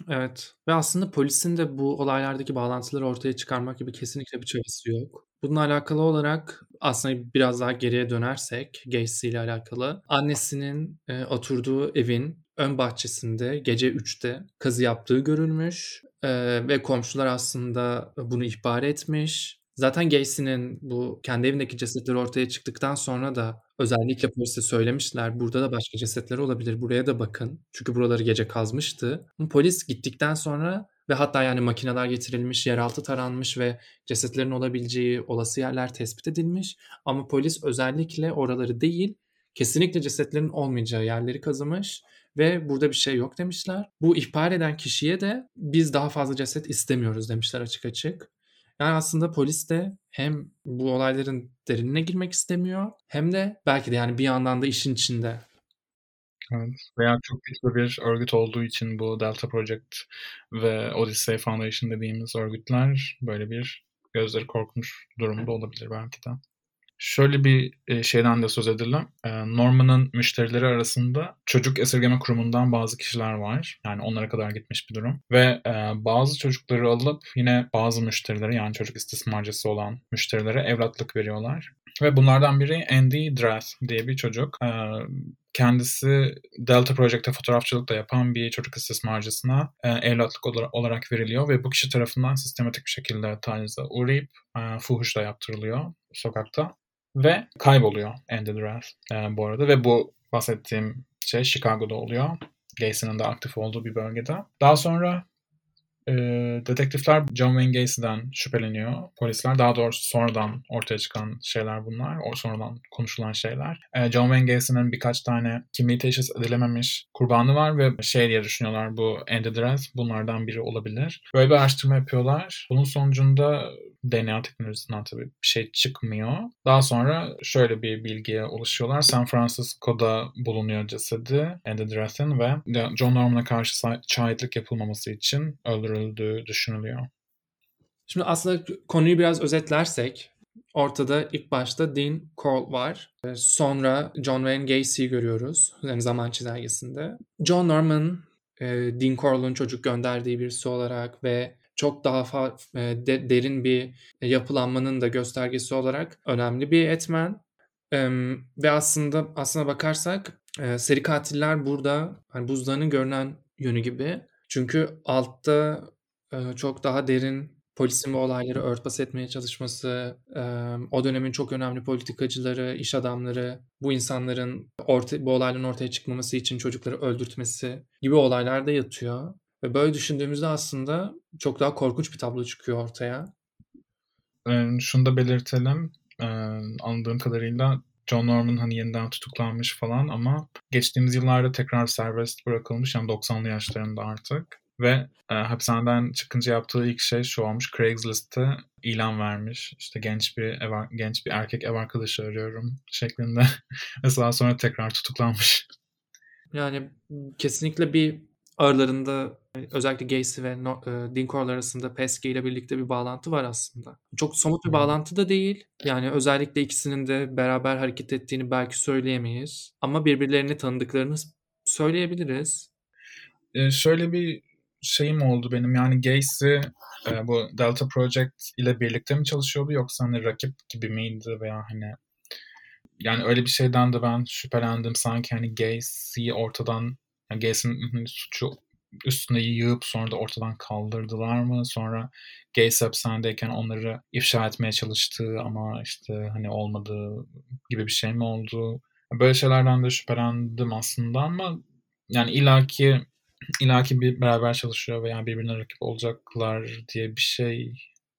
Evet ve aslında polisin de bu olaylardaki bağlantıları ortaya çıkarmak gibi kesinlikle bir çabası yok. Bununla alakalı olarak aslında biraz daha geriye dönersek Gacy ile alakalı annesinin e, oturduğu evin ön bahçesinde gece 3'te kazı yaptığı görülmüş e, ve komşular aslında bunu ihbar etmiş. Zaten Gacy'nin bu kendi evindeki cesetleri ortaya çıktıktan sonra da özellikle polise söylemişler. Burada da başka cesetler olabilir. Buraya da bakın. Çünkü buraları gece kazmıştı. Polis gittikten sonra ve hatta yani makineler getirilmiş, yeraltı taranmış ve cesetlerin olabileceği olası yerler tespit edilmiş. Ama polis özellikle oraları değil, kesinlikle cesetlerin olmayacağı yerleri kazımış ve burada bir şey yok demişler. Bu ihbar eden kişiye de biz daha fazla ceset istemiyoruz demişler açık açık. Yani aslında polis de hem bu olayların derinine girmek istemiyor hem de belki de yani bir yandan da işin içinde. Evet. Veya çok güçlü bir örgüt olduğu için bu Delta Project ve Odyssey Foundation dediğimiz örgütler böyle bir gözleri korkmuş durumda olabilir belki de. Şöyle bir e, şeyden de söz edelim. E, Norman'ın müşterileri arasında çocuk esirgeme kurumundan bazı kişiler var. Yani onlara kadar gitmiş bir durum. Ve e, bazı çocukları alıp yine bazı müşterilere yani çocuk istismarcısı olan müşterilere evlatlık veriyorlar. Ve bunlardan biri Andy Drath diye bir çocuk. Kendisi Delta Project'te fotoğrafçılık da yapan bir çocuk istismarcısına evlatlık olarak veriliyor ve bu kişi tarafından sistematik bir şekilde tacize uğrayıp fuhuş da yaptırılıyor sokakta. Ve kayboluyor Andy Drath e, bu arada ve bu bahsettiğim şey Chicago'da oluyor. Gacy'nin de aktif olduğu bir bölgede. Daha sonra e, detektifler John Wayne Gacy'den şüpheleniyor. Polisler daha doğrusu sonradan ortaya çıkan şeyler bunlar. O sonradan konuşulan şeyler. E, John Wayne Gacy'nin birkaç tane kimliği teşhis edilememiş kurbanı var ve şey diye düşünüyorlar bu Andy Drath bunlardan biri olabilir. Böyle bir araştırma yapıyorlar. Bunun sonucunda DNA teknolojisinden tabii bir şey çıkmıyor. Daha sonra şöyle bir bilgiye ulaşıyorlar. San Francisco'da bulunuyor cesedi Andy Drath'in ve John Norman'a karşı şahitlik yapılmaması için öldürüldüğü düşünülüyor. Şimdi aslında konuyu biraz özetlersek ortada ilk başta Dean Cole var. Ee, sonra John Wayne Gacy'yi görüyoruz yani zaman çizelgesinde. John Norman e, Dean Cole'un çocuk gönderdiği birisi olarak ve çok daha fa- e, de, derin bir yapılanmanın da göstergesi olarak önemli bir etmen. E, ve aslında aslına bakarsak e, seri katiller burada hani buzdağının görünen yönü gibi. Çünkü altta e, çok daha derin polisin bu olayları örtbas etmeye çalışması, o dönemin çok önemli politikacıları, iş adamları, bu insanların orta, bu olayların ortaya çıkmaması için çocukları öldürtmesi gibi olaylar da yatıyor. Ve böyle düşündüğümüzde aslında çok daha korkunç bir tablo çıkıyor ortaya. Ee, şunu da belirtelim. Ee, anladığım kadarıyla John Norman hani yeniden tutuklanmış falan ama geçtiğimiz yıllarda tekrar serbest bırakılmış yani 90'lı yaşlarında artık. Ve e, hapishaneden çıkınca yaptığı ilk şey şu olmuş. Craigslist'te ilan vermiş. İşte genç bir ev, genç bir erkek ev arkadaşı arıyorum şeklinde. Mesela sonra tekrar tutuklanmış. Yani kesinlikle bir aralarında özellikle Gacy ve no, e, Dinkor arasında Pesky ile birlikte bir bağlantı var aslında. Çok somut bir bağlantı da değil. Yani özellikle ikisinin de beraber hareket ettiğini belki söyleyemeyiz. Ama birbirlerini tanıdıklarını söyleyebiliriz. Ee, şöyle bir şeyim oldu benim yani Gacy e, bu Delta Project ile birlikte mi çalışıyordu yoksa hani rakip gibi miydi veya hani yani öyle bir şeyden de ben şüphelendim sanki hani Gacy ortadan yani Gacy'nin suçu üstüne yığıp sonra da ortadan kaldırdılar mı? Sonra Gays hapishanedeyken onları ifşa etmeye çalıştığı ama işte hani olmadığı gibi bir şey mi oldu? Böyle şeylerden de şüphelendim aslında ama yani ilaki ilaki bir beraber çalışıyor veya birbirine rakip olacaklar diye bir şey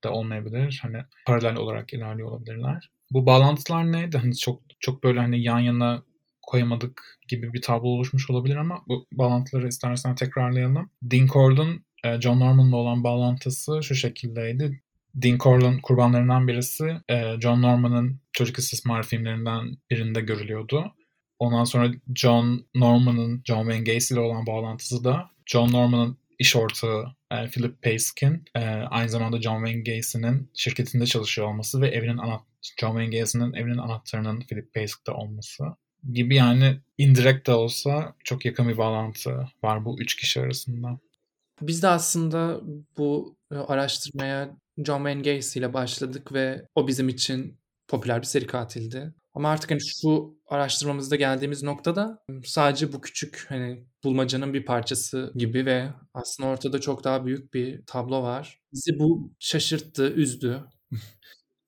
de olmayabilir. Hani paralel olarak ilerliyor olabilirler. Bu bağlantılar neydi? Hani çok çok böyle hani yan yana koyamadık gibi bir tablo oluşmuş olabilir ama bu bağlantıları istersen tekrarlayalım. Dean Cord'un e, John Norman'la olan bağlantısı şu şekildeydi. Dean Cord'un kurbanlarından birisi e, John Norman'ın çocuk istismar filmlerinden birinde görülüyordu. Ondan sonra John Norman'ın John Wayne Gacy ile olan bağlantısı da John Norman'ın iş ortağı e, Philip Payskin e, aynı zamanda John Wayne Gacy'nin şirketinde çalışıyor olması ve evinin anahtarı John Wayne Gacy'nin evinin anahtarının Philip Paysk'te olması gibi yani indirekt de olsa çok yakın bir bağlantı var bu üç kişi arasında. Biz de aslında bu araştırmaya John Wayne Gacy ile başladık ve o bizim için popüler bir seri katildi. Ama artık hani şu araştırmamızda geldiğimiz noktada sadece bu küçük hani bulmacanın bir parçası gibi ve aslında ortada çok daha büyük bir tablo var. Bizi bu şaşırttı, üzdü.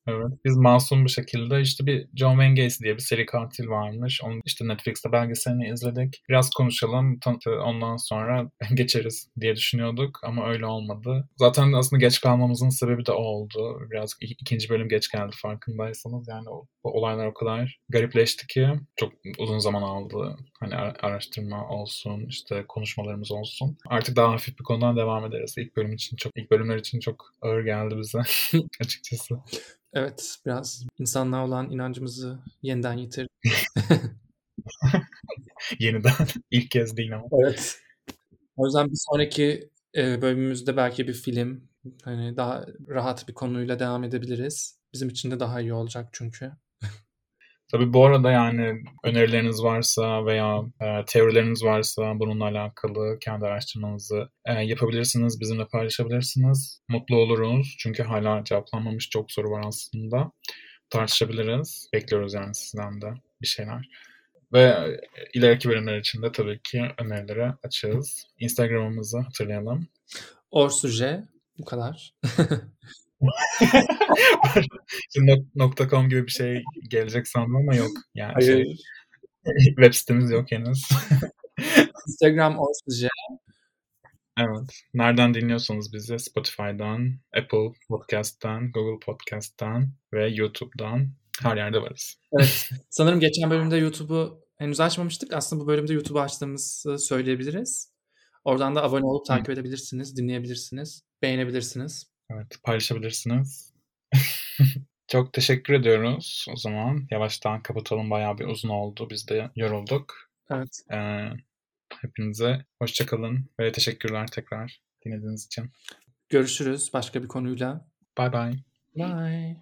Evet. Biz masum bir şekilde işte bir John Wayne Gacy diye bir seri katil varmış. Onun işte Netflix'te belgeselini izledik. Biraz konuşalım. Ondan sonra geçeriz diye düşünüyorduk ama öyle olmadı. Zaten aslında geç kalmamızın sebebi de o oldu. Biraz ikinci bölüm geç geldi farkındaysanız. Yani o, o olaylar o kadar garipleşti ki çok uzun zaman aldı. Hani araştırma olsun, işte konuşmalarımız olsun. Artık daha hafif bir konudan devam ederiz. İlk bölüm için çok, ilk bölümler için çok ağır geldi bize açıkçası. Evet, biraz insanlığa olan inancımızı yeniden yitirdik. Yeniden. İlk kez değil ama. Evet. O yüzden bir sonraki e, bölümümüzde belki bir film, hani daha rahat bir konuyla devam edebiliriz. Bizim için de daha iyi olacak çünkü. Tabii bu arada yani önerileriniz varsa veya e, teorileriniz varsa bununla alakalı kendi araştırmanızı e, yapabilirsiniz, bizimle paylaşabilirsiniz. Mutlu oluruz çünkü hala cevaplanmamış çok soru var aslında. Tartışabiliriz. Bekliyoruz yani sizden de bir şeyler. Ve e, ileriki bölümler için de tabii ki önerilere açığız. Instagram'ımızı hatırlayalım. Orsuje bu kadar. Şimdi .com gibi bir şey gelecek sandım ama yok. Yani Hayır. Şey, web sitemiz yok henüz. Instagram Orsuzca. Evet. Nereden dinliyorsanız bizi Spotify'dan, Apple Podcast'tan, Google Podcast'tan ve YouTube'dan her yerde varız. Evet. Sanırım geçen bölümde YouTube'u henüz açmamıştık. Aslında bu bölümde YouTube'u açtığımızı söyleyebiliriz. Oradan da abone olup takip edebilirsiniz, dinleyebilirsiniz, beğenebilirsiniz. Evet, paylaşabilirsiniz. Çok teşekkür ediyoruz. O zaman yavaştan kapatalım. Bayağı bir uzun oldu. Biz de yorulduk. Evet. Ee, hepinize hoşçakalın ve teşekkürler tekrar dinlediğiniz için. Görüşürüz başka bir konuyla. Bye bye. Bye.